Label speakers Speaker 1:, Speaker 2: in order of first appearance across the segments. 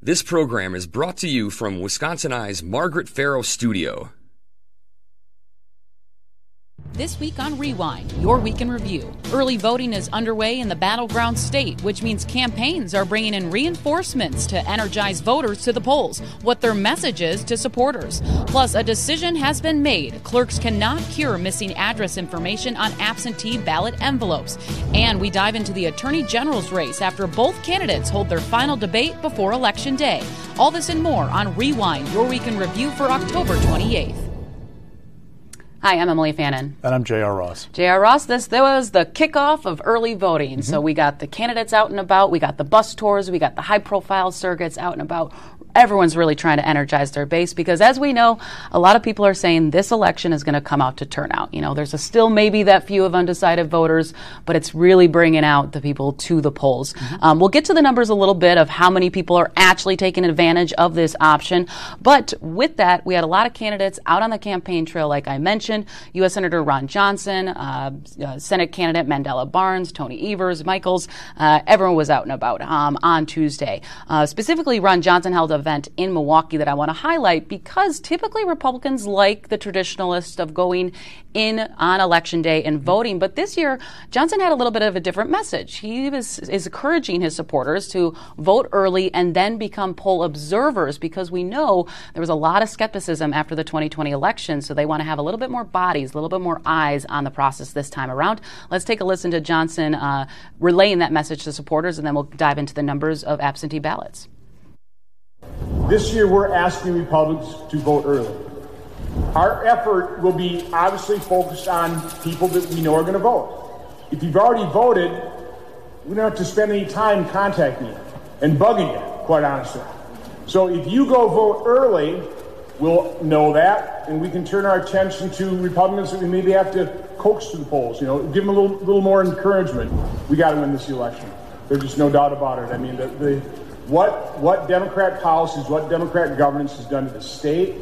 Speaker 1: This program is brought to you from Wisconsin Eye's Margaret Farrow Studio.
Speaker 2: This week on Rewind, your week in review. Early voting is underway in the battleground state, which means campaigns are bringing in reinforcements to energize voters to the polls, what their message is to supporters. Plus, a decision has been made. Clerks cannot cure missing address information on absentee ballot envelopes. And we dive into the Attorney General's race after both candidates hold their final debate before Election Day. All this and more on Rewind, your week in review for October 28th. Hi, I'm Emily Fannin.
Speaker 3: And I'm J.R. Ross.
Speaker 2: J.R. Ross, this, this was the kickoff of early voting. Mm-hmm. So we got the candidates out and about, we got the bus tours, we got the high profile surrogates out and about everyone's really trying to energize their base because, as we know, a lot of people are saying this election is going to come out to turnout. You know, there's a still maybe that few of undecided voters, but it's really bringing out the people to the polls. Mm-hmm. Um, we'll get to the numbers a little bit of how many people are actually taking advantage of this option. But with that, we had a lot of candidates out on the campaign trail, like I mentioned. U.S. Senator Ron Johnson, uh, uh, Senate candidate Mandela Barnes, Tony Evers, Michels, uh, everyone was out and about um, on Tuesday. Uh, specifically, Ron Johnson held a event in Milwaukee that I want to highlight because typically Republicans like the traditionalist of going in on election day and voting. But this year, Johnson had a little bit of a different message. He was, is encouraging his supporters to vote early and then become poll observers because we know there was a lot of skepticism after the 2020 election. So they want to have a little bit more bodies, a little bit more eyes on the process this time around. Let's take a listen to Johnson uh, relaying that message to supporters, and then we'll dive into the numbers of absentee ballots.
Speaker 4: This year, we're asking Republicans to vote early. Our effort will be obviously focused on people that we know are going to vote. If you've already voted, we don't have to spend any time contacting you and bugging you, quite honestly. So if you go vote early, we'll know that, and we can turn our attention to Republicans that we maybe have to coax to the polls. You know, give them a little, little more encouragement. We got to win this election. There's just no doubt about it. I mean, the, the what, what Democrat policies, what Democrat governance has done to the state,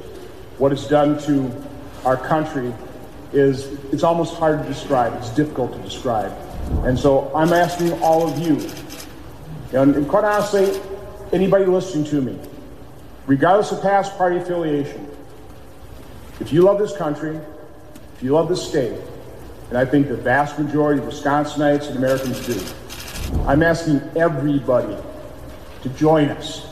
Speaker 4: what it's done to our country is it's almost hard to describe. It's difficult to describe. And so I'm asking all of you, and, and quite honestly, anybody listening to me, regardless of past party affiliation, if you love this country, if you love this state, and I think the vast majority of Wisconsinites and Americans do, I'm asking everybody to join us.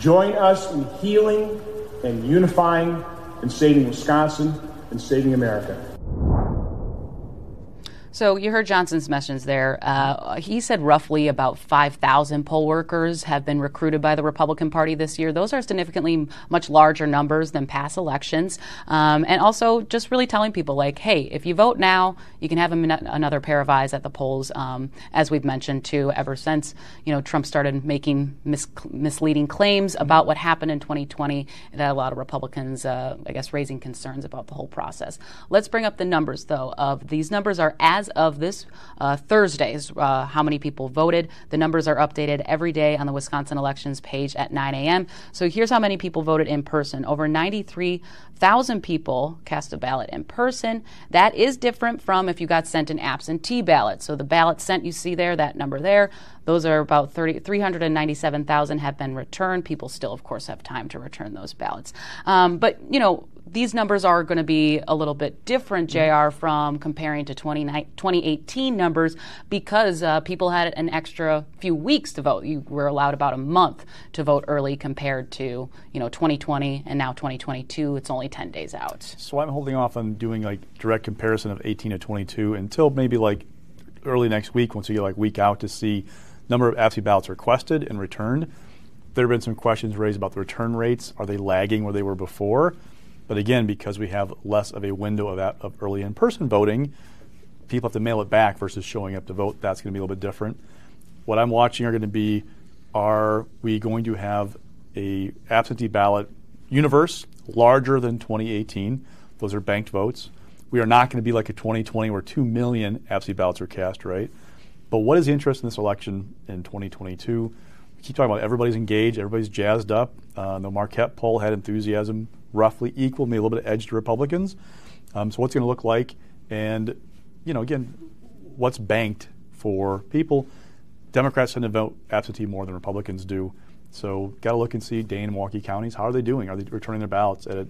Speaker 4: Join us in healing and unifying and saving Wisconsin and saving America.
Speaker 2: So you heard Johnson's message there. Uh, he said roughly about 5,000 poll workers have been recruited by the Republican Party this year. Those are significantly much larger numbers than past elections. Um, and also just really telling people, like, hey, if you vote now, you can have another pair of eyes at the polls, um, as we've mentioned too, ever since you know Trump started making mis- misleading claims about what happened in 2020. That a lot of Republicans, uh, I guess, raising concerns about the whole process. Let's bring up the numbers, though. Of these numbers are as of this uh, Thursday's uh, how many people voted. The numbers are updated every day on the Wisconsin elections page at 9 a.m. So here's how many people voted in person. Over 93,000 people cast a ballot in person. That is different from if you got sent an absentee ballot. So the ballot sent you see there, that number there, those are about 30, 397,000 have been returned. People still, of course, have time to return those ballots. Um, but, you know, these numbers are going to be a little bit different, JR, from comparing to 20, 2018 numbers because uh, people had an extra few weeks to vote. You were allowed about a month to vote early compared to, you know, 2020 and now 2022. It's only 10 days out.
Speaker 3: So I'm holding off on doing like direct comparison of 18 to 22 until maybe like early next week once we get like week out to see number of absentee ballots requested and returned. There have been some questions raised about the return rates. Are they lagging where they were before? But again, because we have less of a window of, of early in person voting, people have to mail it back versus showing up to vote. That's going to be a little bit different. What I'm watching are going to be are we going to have a absentee ballot universe larger than 2018? Those are banked votes. We are not going to be like a 2020 where 2 million absentee ballots are cast, right? But what is the interest in this election in 2022? We keep talking about everybody's engaged, everybody's jazzed up. Uh, the Marquette poll had enthusiasm roughly equal, maybe a little bit of edge to Republicans. Um, so what's going to look like? And, you know, again, what's banked for people? Democrats tend to vote absentee more than Republicans do. So, got to look and see Dane and Milwaukee counties. How are they doing? Are they returning their ballots at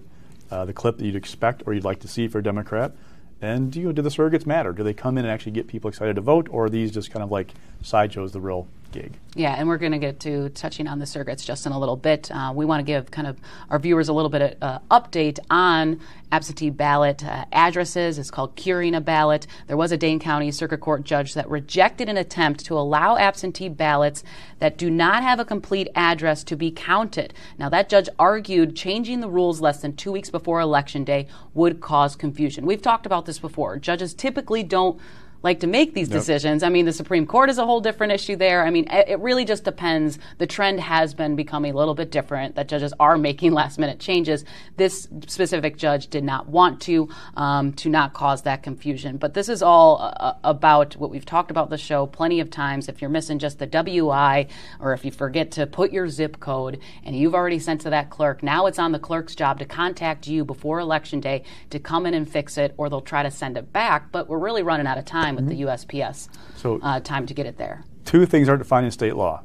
Speaker 3: uh, the clip that you'd expect or you'd like to see for a Democrat? And you know, do the surrogates matter? Do they come in and actually get people excited to vote, or are these just kind of like sideshows, the real gig?
Speaker 2: Yeah, and we're going to get to touching on the surrogates just in a little bit. Uh, we want to give kind of our viewers a little bit of uh, update on absentee ballot uh, addresses. It's called curing a ballot. There was a Dane County Circuit Court judge that rejected an attempt to allow absentee ballots that do not have a complete address to be counted. Now, that judge argued changing the rules less than two weeks before Election Day would cause confusion. We've talked about this before. Judges typically don't like to make these yep. decisions. I mean, the Supreme Court is a whole different issue there. I mean, it, really just depends. The trend has been becoming a little bit different, that judges are making last minute changes. This specific judge did not want to, um, to not cause that confusion. But this is all uh, about what we've talked about the show plenty of times. If you're missing just the WI, or if you forget to put your zip code and you've already sent to that clerk, now it's on the clerk's job to contact you before Election Day to come in and fix it, or they'll try to send it back. But we're really running out of time time with mm-hmm. the USPS so uh, time to get it there.
Speaker 3: Two things are defined in state law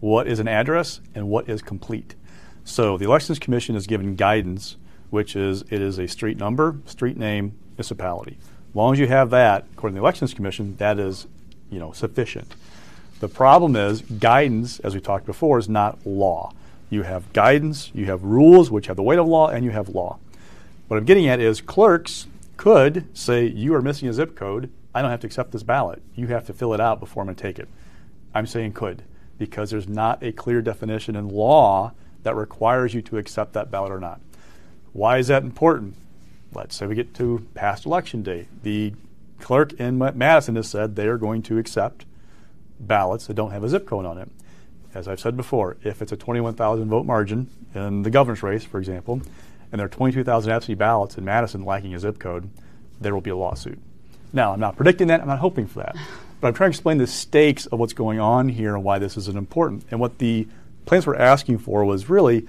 Speaker 3: what is an address and what is complete. So the Elections Commission has given guidance, which is it is a street number, street name, municipality. As long as you have that, according to the Elections Commission, that is you know, sufficient. The problem is guidance, as we talked before, is not law. You have guidance, you have rules, which have the weight of law, and you have law. What I'm getting at is clerks could say you are missing a zip code I don't have to accept this ballot. You have to fill it out before I'm going to take it. I'm saying could, because there's not a clear definition in law that requires you to accept that ballot or not. Why is that important? Let's say we get to past election day. The clerk in Madison has said they are going to accept ballots that don't have a zip code on it. As I've said before, if it's a 21,000 vote margin in the governor's race, for example, and there are 22,000 absentee ballots in Madison lacking a zip code, there will be a lawsuit. Now, I'm not predicting that, I'm not hoping for that. But I'm trying to explain the stakes of what's going on here and why this is important. And what the plans were asking for was really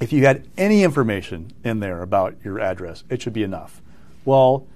Speaker 3: if you had any information in there about your address, it should be enough. Well,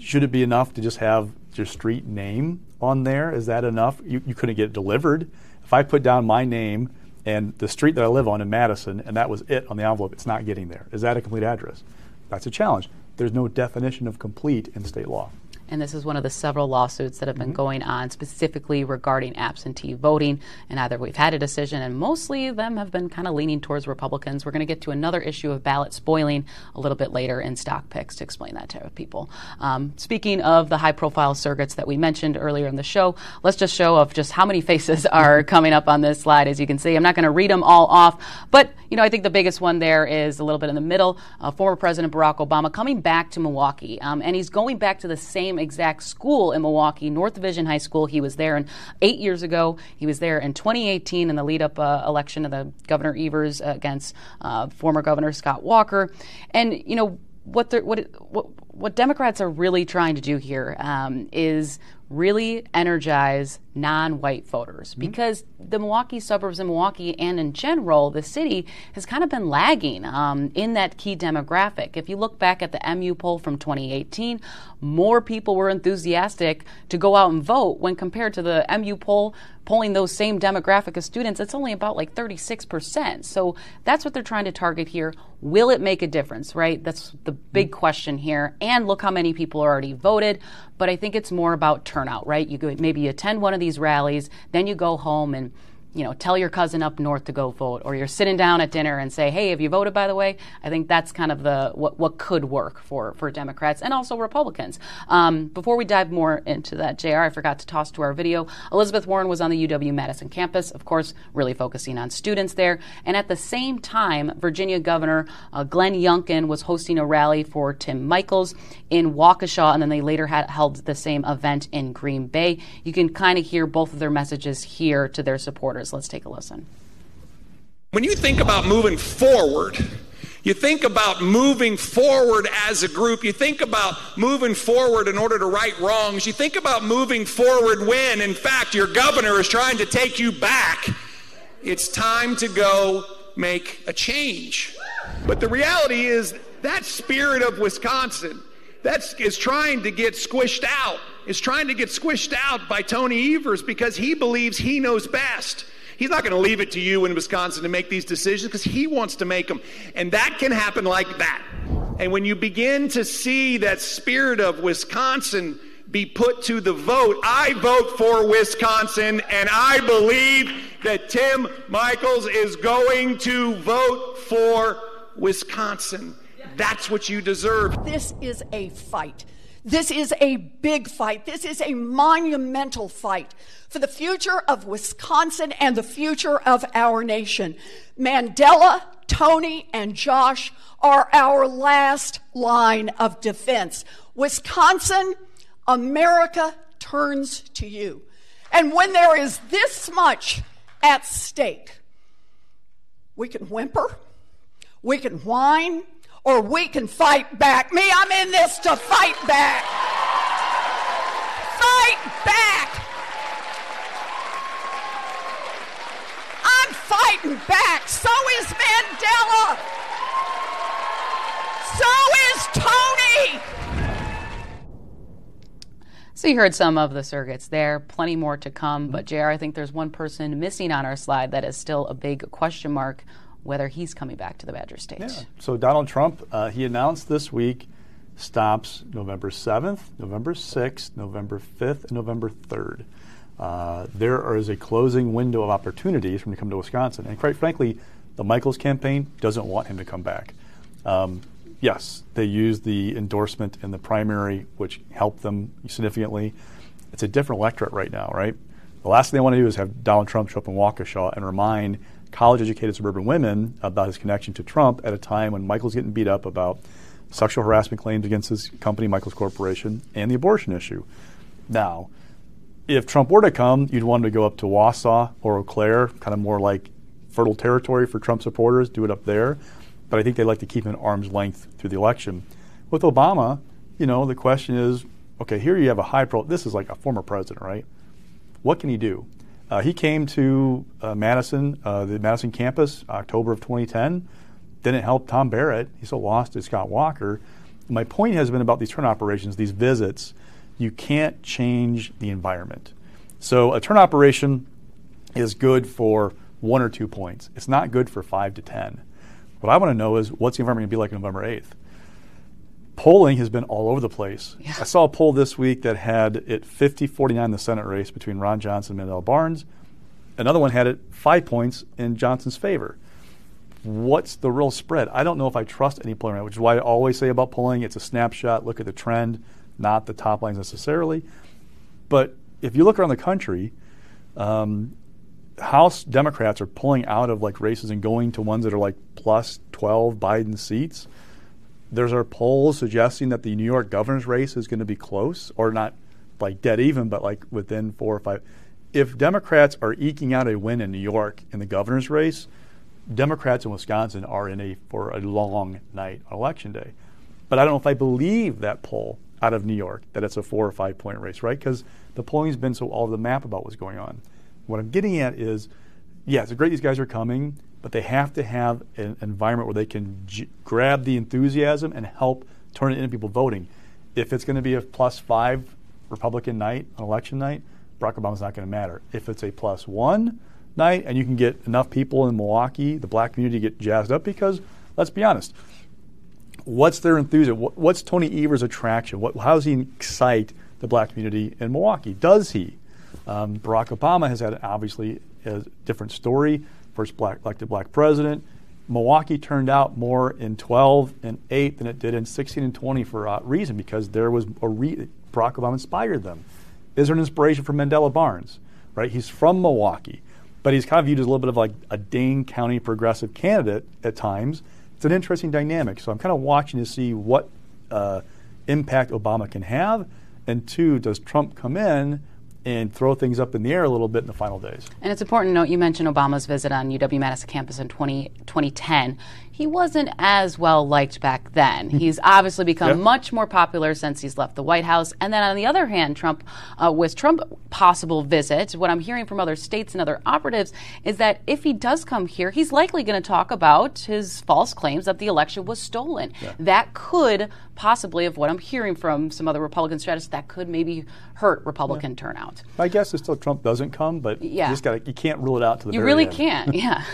Speaker 3: should it be enough to just have your street name on there? Is that enough? You, you couldn't get it delivered. If I put down my name and the street that I live on in Madison, and that was it on the envelope, it's not getting there. Is that a complete address? That's a challenge there's no definition of complete in state law.
Speaker 2: And this is one of the several lawsuits that have been mm-hmm. going on specifically regarding absentee voting. And either we've had a decision, and mostly them have been kind of leaning towards Republicans. We're going to get to another issue of ballot spoiling a little bit later in stock picks to explain that to people. Um, speaking of the high profile surrogates that we mentioned earlier in the show, let's just show of just how many faces are coming up on this slide. As you can see, I'm not going to read them all off, but you know, I think the biggest one there is a little bit in the middle. Uh, former President Barack Obama coming back to Milwaukee, um, and he's going back to the same exact school in Milwaukee, North Division High School. He was there in eight years ago. He was there in 2018 in the lead-up uh, election of the Governor Evers against uh, former Governor Scott Walker, and you know what, what what what Democrats are really trying to do here um, is really energize non-white voters mm-hmm. because the Milwaukee suburbs in Milwaukee and in general the city has kind of been lagging um, in that key demographic. If you look back at the MU poll from 2018, more people were enthusiastic to go out and vote when compared to the MU poll polling those same demographic of students, it's only about like 36%. So that's what they're trying to target here. Will it make a difference, right? That's the big mm-hmm. question here. And look how many people are already voted. But I think it's more about turnout, right? You go, maybe you attend one of these rallies, then you go home and you know, tell your cousin up north to go vote, or you're sitting down at dinner and say, "Hey, have you voted?" By the way, I think that's kind of the what what could work for for Democrats and also Republicans. Um, before we dive more into that, Jr., I forgot to toss to our video. Elizabeth Warren was on the UW Madison campus, of course, really focusing on students there, and at the same time, Virginia Governor uh, Glenn Youngkin was hosting a rally for Tim Michels in Waukesha, and then they later had held the same event in Green Bay. You can kind of hear both of their messages here to their supporters. Let's take a listen.
Speaker 5: When you think about moving forward, you think about moving forward as a group. You think about moving forward in order to right wrongs. You think about moving forward when, in fact, your governor is trying to take you back. It's time to go make a change. But the reality is that spirit of Wisconsin that is trying to get squished out, is trying to get squished out by Tony Evers because he believes he knows best. He's not going to leave it to you in Wisconsin to make these decisions because he wants to make them. And that can happen like that. And when you begin to see that spirit of Wisconsin be put to the vote, I vote for Wisconsin and I believe that Tim Michels is going to vote for Wisconsin. That's what you deserve.
Speaker 6: This is a fight. This is a big fight. This is a monumental fight for the future of Wisconsin and the future of our nation. Mandela, Tony, and Josh are our last line of defense. Wisconsin, America turns to you. And when there is this much at stake, we can whimper, we can whine, or we can fight back. Me, I'm in this to fight back. Fight back. I'm fighting back. So is Mandela. So is Tony.
Speaker 2: So you heard some of the surrogates there, plenty more to come. But JR, I think there's one person missing on our slide that is still a big question mark whether he's coming back to the Badger State.
Speaker 3: Yeah. So Donald Trump, uh, he announced this week stops November 7th, November 6th, November 5th, and November 3rd. Uh, there is a closing window of opportunities for him to come to Wisconsin. And quite frankly, the Michels campaign doesn't want him to come back. Um, yes, they used the endorsement in the primary, which helped them significantly. It's a different electorate right now, right? The last thing they want to do is have Donald Trump show up in Waukesha and remind college educated suburban women about his connection to Trump at a time when Michels getting beat up about sexual harassment claims against his company, Michels Corporation, and the abortion issue. Now, if Trump were to come, you'd want him to go up to Wausau or Eau Claire, kind of more like fertile territory for Trump supporters, do it up there. But I think they'd like to keep him at arm's length through the election. With Obama, you know, the question is okay, here you have a high pro, this is like a former president, right? What can he do? Uh, he came to uh, Madison, uh, the Madison campus, October of 2010. Didn't help Tom Barrett. He still lost to Scott Walker. My point has been about these turn operations, these visits. You can't change the environment. So a turn operation is good for one or two points. It's not good for five to ten. What I want to know is what's the environment going to be like November 8th? Polling has been all over the place. Yeah. I saw a poll this week that had it 50 49 the Senate race between Ron Johnson and Mandela Barnes. Another one had it five points in Johnson's favor. What's the real spread? I don't know if I trust any polling, which is why I always say about polling it's a snapshot, look at the trend, not the top lines necessarily. But if you look around the country, um, House Democrats are pulling out of like races and going to ones that are like plus 12 Biden seats there's our polls suggesting that the New York governor's race is going to be close, or not like dead even, but like within four or five. If Democrats are eking out a win in New York in the governor's race, Democrats in Wisconsin are in a for a long night on election day. But I don't know if I believe that poll out of New York that it's a four or five point race, right? Because the polling's been so all over the map about what's going on. What I'm getting at is, yeah, it's great these guys are coming but they have to have an environment where they can g- grab the enthusiasm and help turn it into people voting. If it's going to be a plus five Republican night on election night, Barack Obama's not going to matter. If it's a plus one night and you can get enough people in Milwaukee, the black community get jazzed up because, let's be honest, what's their enthusiasm? What's Tony Evers' attraction? What, how does he excite the black community in Milwaukee? Does he? Um, Barack Obama has had obviously a different story first black elected black president. Milwaukee turned out more in 12 and 8 than it did in 16 and 20 for a reason because there was a re- Barack Obama inspired them. Is there an inspiration for Mandela Barnes? Right, he's from Milwaukee, but he's kind of viewed as a little bit of like a Dane County progressive candidate at times. It's an interesting dynamic. So I'm kind of watching to see what uh, impact Obama can have, and two, does Trump come in? And throw things up in the air a little bit in the final days.
Speaker 2: And it's important to note you mentioned Obama's visit on UW Madison campus in 20, 2010 he wasn't as well liked back then. Hmm. He's obviously become much more popular since he's left the White House. And then on the other hand, Trump, uh, with Trump possible visit, what I'm hearing from other states and other operatives is that if he does come here, he's likely going to talk about his false claims that the election was stolen. Yeah. That could possibly, of what I'm hearing from some other Republican strategists, that could maybe hurt Republican yeah. turnout.
Speaker 3: My guess is still Trump doesn't come, but
Speaker 2: Yeah.
Speaker 3: you just got you can't rule it out to the
Speaker 2: You really
Speaker 3: end.
Speaker 2: can't, yeah.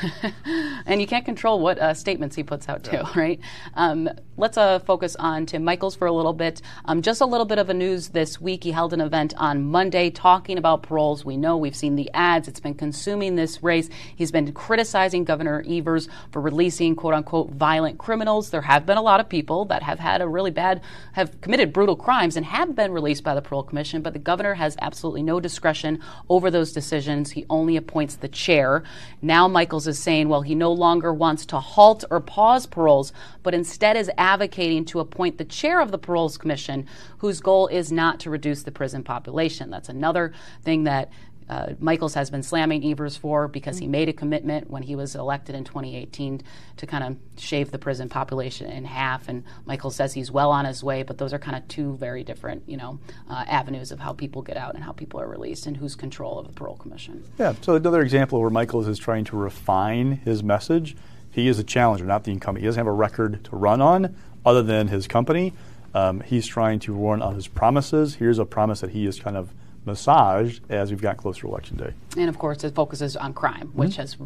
Speaker 2: and you can't control what uh, statements he puts out, too, right? Um, let's uh, focus on Tim Michels for a little bit. Um, just a little bit of a news this week. He held an event on Monday talking about paroles. We know we've seen the ads, it's been consuming this race. He's been criticizing Governor Evers for releasing quote unquote violent criminals. There have been a lot of people that have had a really bad, have committed brutal crimes and have been released by the Parole Commission, but the governor has absolutely no discretion over those decisions. He only appoints the chair. Now Michels is saying, well, he no longer wants to halt or pause paroles, but instead is advocating to appoint the chair of the Paroles Commission, whose goal is not to reduce the prison population. That's another thing that uh, Michels has been slamming Evers for because he made a commitment when he was elected in 2018 to kind of shave the prison population in half. And Michels says he's well on his way, but those are kind of two very different, you know, uh, avenues of how people get out and how people are released and who's control of the parole commission.
Speaker 3: Yeah. So another example where Michels is trying to refine his message. He is a challenger, not the incumbent. He doesn't have a record to run on other than his company. Um, he's trying to run on his promises. Here's a promise that he is kind of massaged as we've got closer to election day.
Speaker 2: And of course, it focuses on crime, which has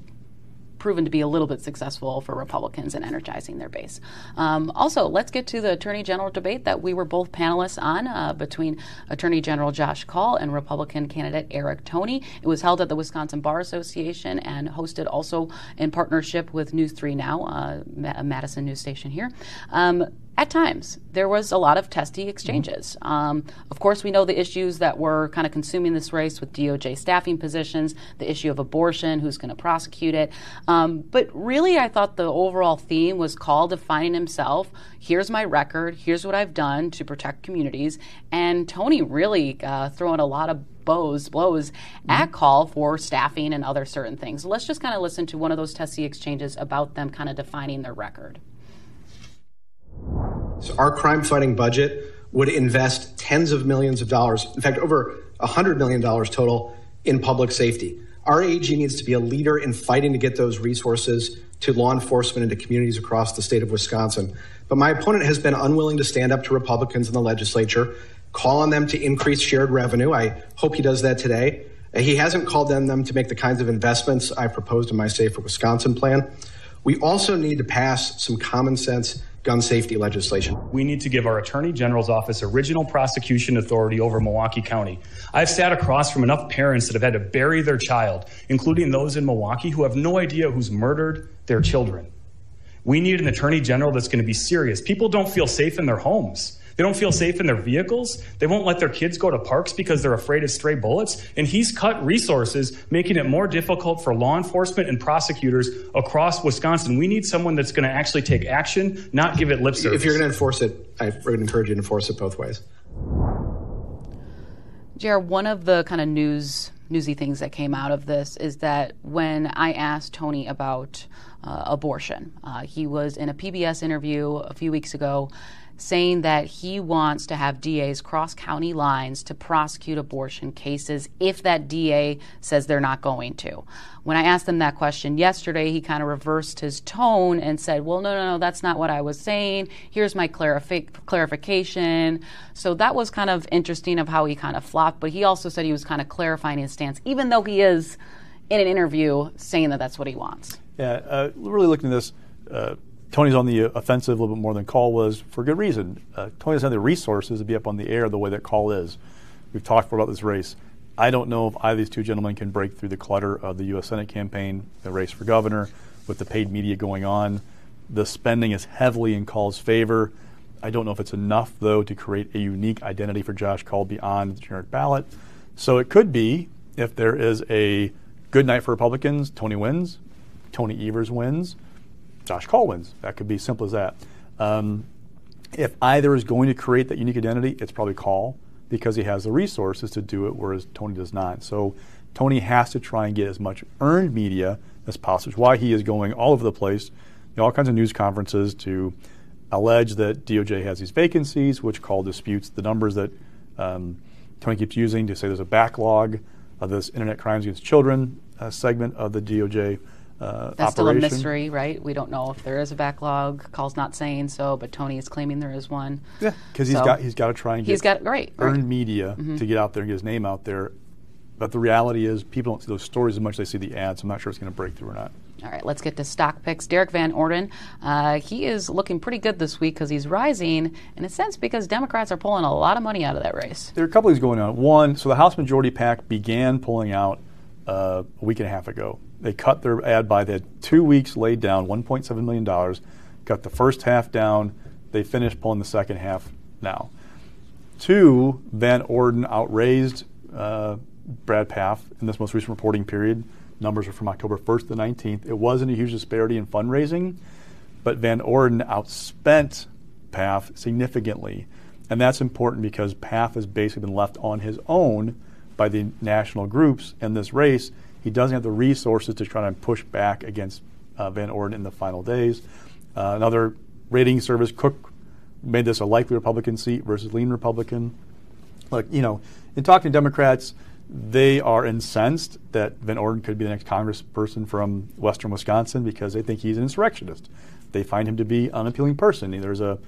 Speaker 2: proven to be a little bit successful for Republicans in energizing their base. Um, also, let's get to the Attorney General debate that we were both panelists on uh, between Attorney General Josh Kaul and Republican candidate Eric Toney. It was held at the Wisconsin Bar Association and hosted also in partnership with News 3 Now, uh, a Madison news station here. Um, at times, there was a lot of testy exchanges. Um, of course, we know the issues that were kind of consuming this race with DOJ staffing positions, the issue of abortion, who's going to prosecute it. Um, but really, I thought the overall theme was Kaul defining himself. Here's my record. Here's what I've done to protect communities. And Toney really uh, throwing a lot of bows, blows at Kaul for staffing and other certain things. Let's just kind of listen to one of those testy exchanges about them kind of defining their record.
Speaker 7: So our crime fighting budget would invest tens of millions of dollars, in fact, over $100 million total in public safety. Our AG needs to be a leader in fighting to get those resources to law enforcement and to communities across the state of Wisconsin. But my opponent has been unwilling to stand up to Republicans in the legislature, call on them to increase shared revenue. I hope he does that today. He hasn't called on them to make the kinds of investments I proposed in my Safer Wisconsin plan. We also need to pass some common sense gun safety legislation.
Speaker 8: We need to give our Attorney General's office original prosecution authority over Milwaukee County. I've sat across from enough parents that have had to bury their child, including those in Milwaukee who have no idea who's murdered their children. We need an Attorney General that's going to be serious. People don't feel safe in their homes. They don't feel safe in their vehicles. They won't let their kids go to parks because they're afraid of stray bullets. And he's cut resources, making it more difficult for law enforcement and prosecutors across Wisconsin. We need someone that's going to actually take action, not give it lip service.
Speaker 7: If you're going to enforce it, I would encourage you to enforce it both ways.
Speaker 2: JR, one of the kind of news newsy things that came out of this is that when I asked Toney about uh, abortion, uh, he was in a PBS interview a few weeks ago saying that he wants to have DAs cross county lines to prosecute abortion cases if that DA says they're not going to. When I asked him that question yesterday, he kind of reversed his tone and said, Well, no, no, no, that's not what I was saying. Here's my clarifi- clarification. So that was kind of interesting of how he kind of flopped, but he also said he was kind of clarifying his stance, even though he is in an interview saying that that's what he wants.
Speaker 3: Yeah, uh, really looking at this, uh, Toney's on the offensive a little bit more than Kaul was for good reason. Uh, Toney doesn't have the resources to be up on the air the way that Kaul is. We've talked about this race. I don't know if either of these two gentlemen can break through the clutter of the U.S. Senate campaign, the race for governor, with the paid media going on. The spending is heavily in Kaul's favor. I don't know if it's enough, though, to create a unique identity for Josh Kaul beyond the generic ballot. So it could be, if there is a good night for Republicans, Toney wins, Tony Evers wins, Josh Kaul. That could be simple as that. Um, if either is going to create that unique identity, it's probably Kaul because he has the resources to do it, whereas Toney does not. So Toney has to try and get as much earned media as possible, is why he is going all over the place, you know, all kinds of news conferences to allege that DOJ has these vacancies, which Kaul disputes the numbers that um, Toney keeps using to say there's a backlog of this internet crimes against children uh, segment of the DOJ. Uh,
Speaker 2: That's still a mystery, right? We don't know if there is a backlog. Kaul's not saying so, but Toney is claiming there is one.
Speaker 3: Yeah, because he's
Speaker 2: So,
Speaker 3: got he's got to try and get
Speaker 2: He's got great,
Speaker 3: earned
Speaker 2: right.
Speaker 3: media to get out there and get his name out there. But the reality is, people don't see those stories as much as they see the ads. I'm not sure it's going to break through or not.
Speaker 2: All right, let's get to stock picks. Derrick Van Orden, uh, he is looking pretty good this week because he's rising, in a sense, because Democrats are pulling a lot of money out of that race.
Speaker 3: There are a couple things going on. One, so the House Majority PAC began pulling out uh, a week and a half ago. They cut their ad by had two weeks laid down, $1.7 million, got the first half down. They finished pulling the second half now. Two, Van Orden outraised uh, Brad Pfaff in this most recent reporting period. Numbers are from October 1st to 19th. It wasn't a huge disparity in fundraising, but Van Orden outspent Pfaff significantly. And that's important because Pfaff has basically been left on his own by the national groups in this race. He doesn't have the resources to try to push back against uh, Van Orden in the final days. Uh, another rating service, Cook, made this a likely Republican seat versus lean Republican. Look, you know, in talking to Democrats, they are incensed that Van Orden could be the next congressperson from western Wisconsin because they think he's an insurrectionist. They find him to be an unappealing person. There's a,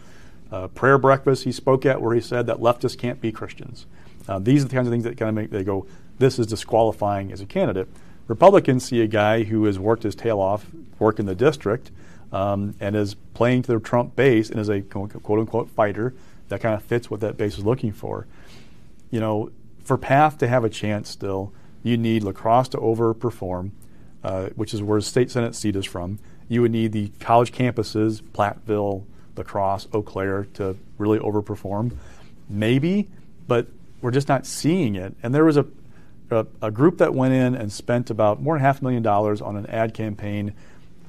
Speaker 3: a prayer breakfast he spoke at where he said that leftists can't be Christians. Uh, these are the kinds of things that kind of make they go, this is disqualifying as a candidate. Republicans see a guy who has worked his tail off, worked in the district, um, and is playing to the Trump base and is a quote unquote fighter that kind of fits what that base is looking for. You know, for Pfaff to have a chance still, you need La Crosse to overperform, uh, which is where the state senate seat is from. You would need the college campuses, Platteville, La Crosse, Eau Claire, to really overperform. Maybe, but we're just not seeing it. And there was a, a, a group that went in and spent about more than half a million dollars on an ad campaign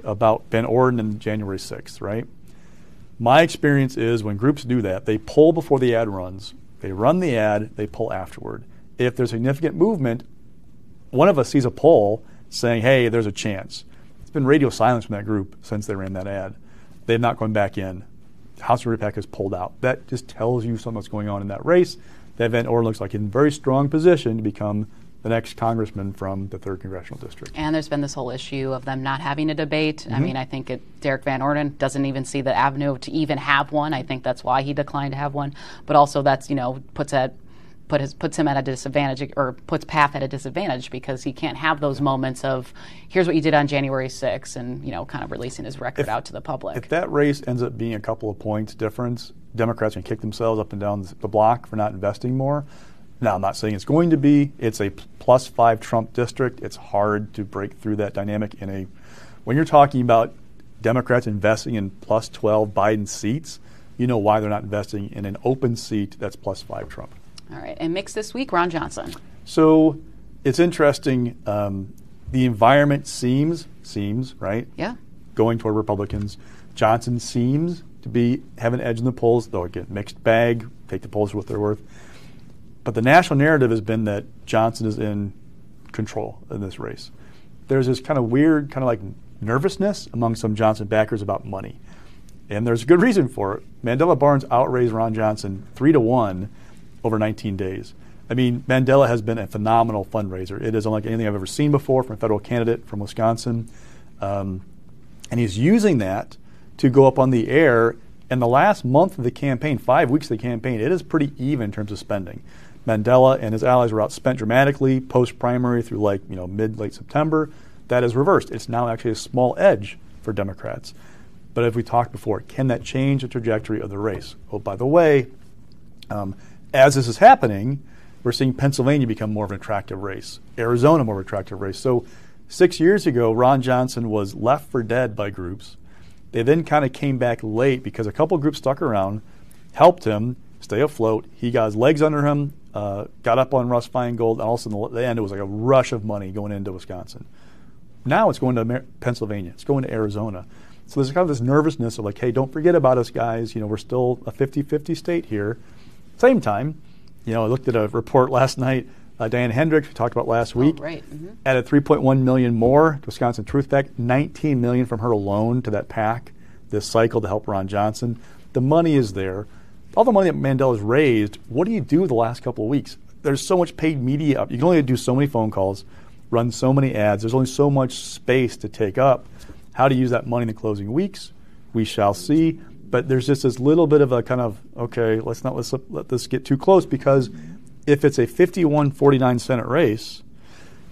Speaker 3: about Van Orden on January 6th, right? My experience is when groups do that, they pull before the ad runs. They run the ad, they pull afterward. If there's significant movement, one of us sees a poll saying, hey, there's a chance. It's been radio silence from that group since they ran that ad. They've not gone back in. House of PAC has pulled out. That just tells you something that's going on in that race. That Van Orden looks like in very strong position to become the next congressman from the third congressional district.
Speaker 2: And there's been this whole issue of them not having a debate. Mm-hmm. I mean, I think it, Derrick Van Orden doesn't even see the avenue to even have one. I think that's why he declined to have one. But also, that's you know puts at put his, puts him at a disadvantage or puts Pfaff at a disadvantage because he can't have those moments of here's what you did on January 6th and you know kind of releasing his record if, out to the public.
Speaker 3: If that race ends up being a couple of points difference, Democrats can kick themselves up and down the block for not investing more. Now, I'm not saying it's going to be. It's a plus five Trump district. It's hard to break through that dynamic in a. When you're talking about Democrats investing in plus 12 Biden seats, you know why they're not investing in an open seat that's plus five Trump.
Speaker 2: All right. And mix this week, Ron Johnson.
Speaker 3: So it's interesting. Um, the environment seems, seems, right?
Speaker 2: Yeah.
Speaker 3: Going toward Republicans. Johnson seems to be have an edge in the polls, though again, mixed bag. Take the polls for what they're worth. But the national narrative has been that Johnson is in control in this race. There's this kind of weird, kind of like nervousness among some Johnson backers about money. And there's a good reason for it. Mandela Barnes outraised Ron Johnson three to one over 19 days. I mean, Mandela has been a phenomenal fundraiser. It is unlike anything I've ever seen before from a federal candidate from Wisconsin. Um, and he's using that to go up on the air. In the last month of the campaign, five weeks of the campaign, it is pretty even in terms of spending. Mandela and his allies were outspent dramatically post primary through like you know mid late September. That is reversed. It's now actually a small edge for Democrats. But as we talked before, can that change the trajectory of the race? Oh, by the way, um, as this is happening, we're seeing Pennsylvania become more of an attractive race, Arizona more of an attractive race. So six years ago, Ron Johnson was left for dead by groups. They then kind of came back late because a couple groups stuck around, helped him stay afloat. He got his legs under him, uh, got up on Russ Feingold, and all of a sudden, the end, it was like a rush of money going into Wisconsin. Now it's going to Amer- Pennsylvania. It's going to Arizona. So there's kind of this nervousness of like, hey, don't forget about us, guys. You know, we're still a 50-50 state here. Same time, you know, I looked at a report last night. Uh, Diane Hendricks, we talked about last
Speaker 2: oh,
Speaker 3: week,
Speaker 2: oh, right. mm-hmm.
Speaker 3: added 3.1 million more to Wisconsin Truth PAC, 19 million from her alone to that PAC this cycle to help Ron Johnson. The money is there all the money that Mandela's raised, what do you do the last couple of weeks? There's so much paid media up. You can only do so many phone calls, run so many ads. There's only so much space to take up. How to use that money in the closing weeks, we shall see. But there's just this little bit of a kind of okay, let's not let's let this get too close because if it's a 51-49 Senate race,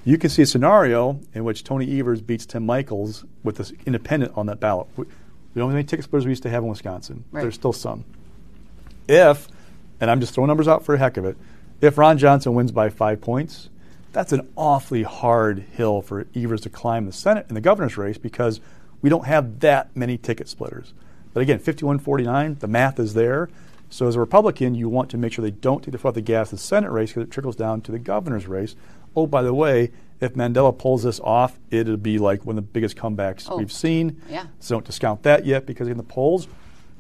Speaker 3: You can see a scenario in which Tony Evers beats Tim Michels with this independent on that ballot. We we don't have any ticket splitters we used to have in Wisconsin.
Speaker 2: Right.
Speaker 3: There's still some. If, and I'm just throwing numbers out for a heck of it, if Ron Johnson wins by five points, that's an awfully hard hill for Evers to climb the Senate and the governor's race because we don't have that many ticket splitters. But again, 51-49, the math is there. So as a Republican, you want to make sure they don't take the foot off the gas in the Senate race because it trickles down to the governor's race. Oh, by the way, if Mandela pulls this off, it'll be like one of the biggest comebacks
Speaker 2: Oh,
Speaker 3: we've seen.
Speaker 2: yeah.
Speaker 3: So don't discount that yet because in the polls,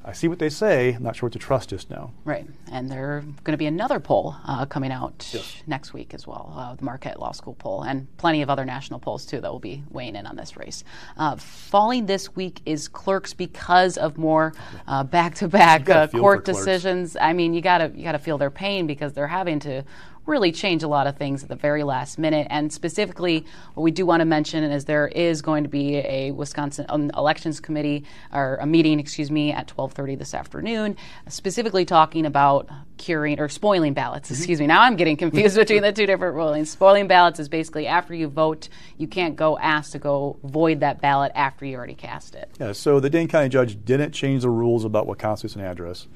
Speaker 3: I see what they say. I'm not sure what to trust just now.
Speaker 2: Right, and there's going to be another poll uh, coming out
Speaker 3: Yes.
Speaker 2: next week as well, uh, the Marquette Law School poll, and plenty of other national polls too that will be weighing in on this race. Uh, falling this week is clerks because of more uh, back-to-back
Speaker 3: gotta
Speaker 2: uh,
Speaker 3: feel
Speaker 2: court decisions. I mean, you gotta you gotta feel their pain because they're having to really change a lot of things at the very last minute. And specifically, what we do want to mention is there is going to be a Wisconsin um, Elections Committee or a meeting, excuse me, at 12:30 this afternoon, specifically talking about curing or spoiling ballots. Excuse me. Now I'm getting confused between the two different rulings. Spoiling ballots is basically after you vote, you can't go ask to go void that ballot after you already cast it.
Speaker 3: Yeah, so the Dane County judge didn't change the rules about what constitutes an address,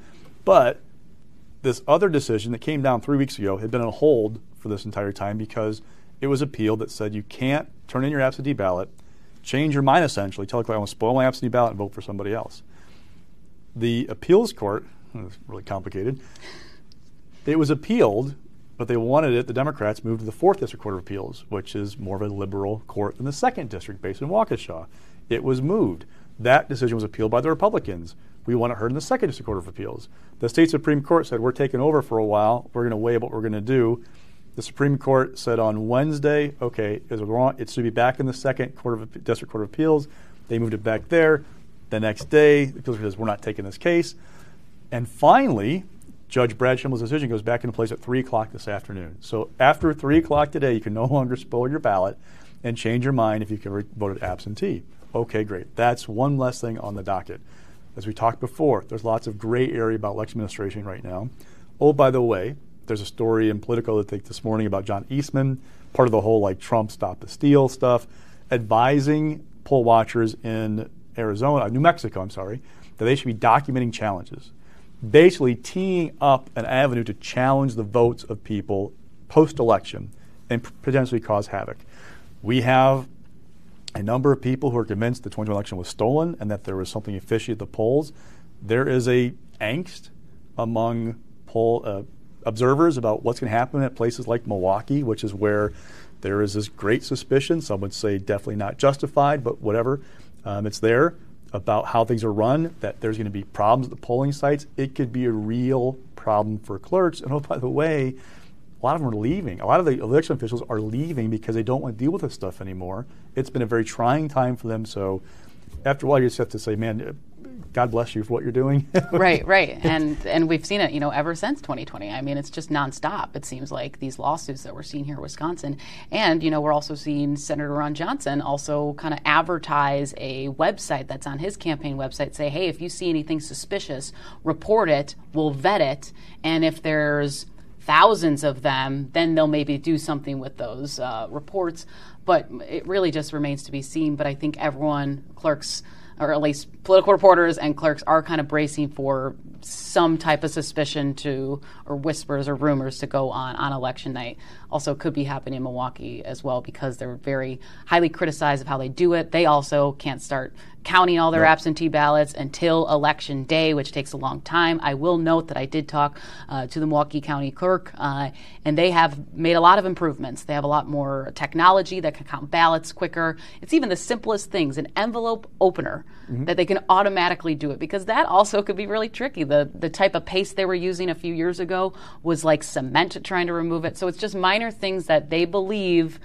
Speaker 3: but this other decision that came down three weeks ago had been on hold for this entire time because it was appealed that said you can't turn in your absentee ballot, change your mind essentially, tell the clerk I want to spoil my absentee ballot and vote for somebody else. The appeals court, it's really complicated, it was appealed, but they wanted it, the Democrats moved to the Fourth District Court of Appeals, which is more of a liberal court than the Second District based in Waukesha. It was moved. That decision was appealed by the Republicans. We want it heard in the Second District Court of Appeals. The state Supreme Court said, We're taking over for a while. We're going to weigh what we're going to do. The Supreme Court said on Wednesday, okay, is it wrong? It should be back in the Second Court of District Court of Appeals. They moved it back there. The next day, the appeals says, We're not taking this case. And finally, Judge Brad Schimel's decision goes back into place at 3 o'clock this afternoon. So after 3 o'clock today, you can no longer spoil your ballot and change your mind if ever voted absentee. Okay, great. That's one less thing on the docket. As we talked before, there's lots of gray area about election administration right now. Oh, by the way, there's a story in Politico I think this morning about John Eastman, part of the whole like Trump stop the steal stuff, advising poll watchers in Arizona, New Mexico, I'm sorry, that they should be documenting challenges basically teeing up an avenue to challenge the votes of people post election and potentially cause havoc. We have a number of people who are convinced the 2020 election was stolen and that there was something fishy at the polls. There is a angst among poll uh, observers about what's going to happen at places like Milwaukee, which is where there is this great suspicion. Some would say definitely not justified, but whatever. Um, it's there about how things are run, that there's going to be problems at the polling sites. It could be a real problem for clerks. And oh, by the way, a lot of them are leaving. A lot of the election officials are leaving because they don't want to deal with this stuff anymore. It's been a very trying time for them. So after a while, you just have to say, man, God bless you for what you're doing.
Speaker 2: right, right, and and we've seen it, you know, ever since 2020. I mean, it's just nonstop. It seems like these lawsuits that we're seeing here in Wisconsin, and you know, we're also seeing Senator Ron Johnson also kind of advertise a website that's on his campaign website. Say, hey, if you see anything suspicious, report it. We'll vet it, and if there's thousands of them, then they'll maybe do something with those uh, reports. But it really just remains to be seen. But I think everyone, clerks, or at least political reporters and clerks, are kind of bracing for some type of suspicion to, or whispers or rumors to go on on election night. Also, could be happening in Milwaukee as well because they're very highly criticized of how they do it. They also can't start counting all their absentee ballots until election day, which takes a long time. I will note that I did talk uh, to the Milwaukee County Clerk, uh, and they have made a lot of improvements. They have a lot more technology that can count ballots quicker. It's even the simplest things an envelope opener that they can automatically do it because that also could be really tricky. The, the type of paste they were using a few years ago was like cement trying to remove it. So it's just minor things that they believe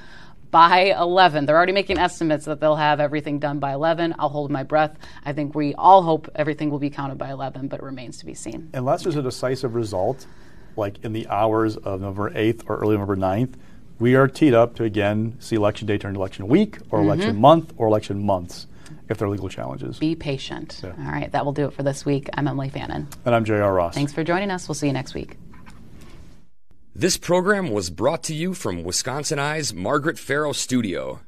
Speaker 2: by 11. They're already making estimates that they'll have everything done by 11. I'll hold my breath. I think we all hope everything will be counted by 11, but it remains to be seen.
Speaker 3: Unless there's a decisive result, like in the hours of November 8th or early November 9th, we are teed up to again see election day turn to election week or mm-hmm. election month or election months if there are legal challenges.
Speaker 2: Be patient. All right, that will do it for this week. I'm Emily Fannin.
Speaker 3: And I'm J.R. Ross.
Speaker 2: Thanks for joining us. We'll see you next week.
Speaker 1: This program was brought to you from Wisconsin Eye's Margaret Farrow Studio.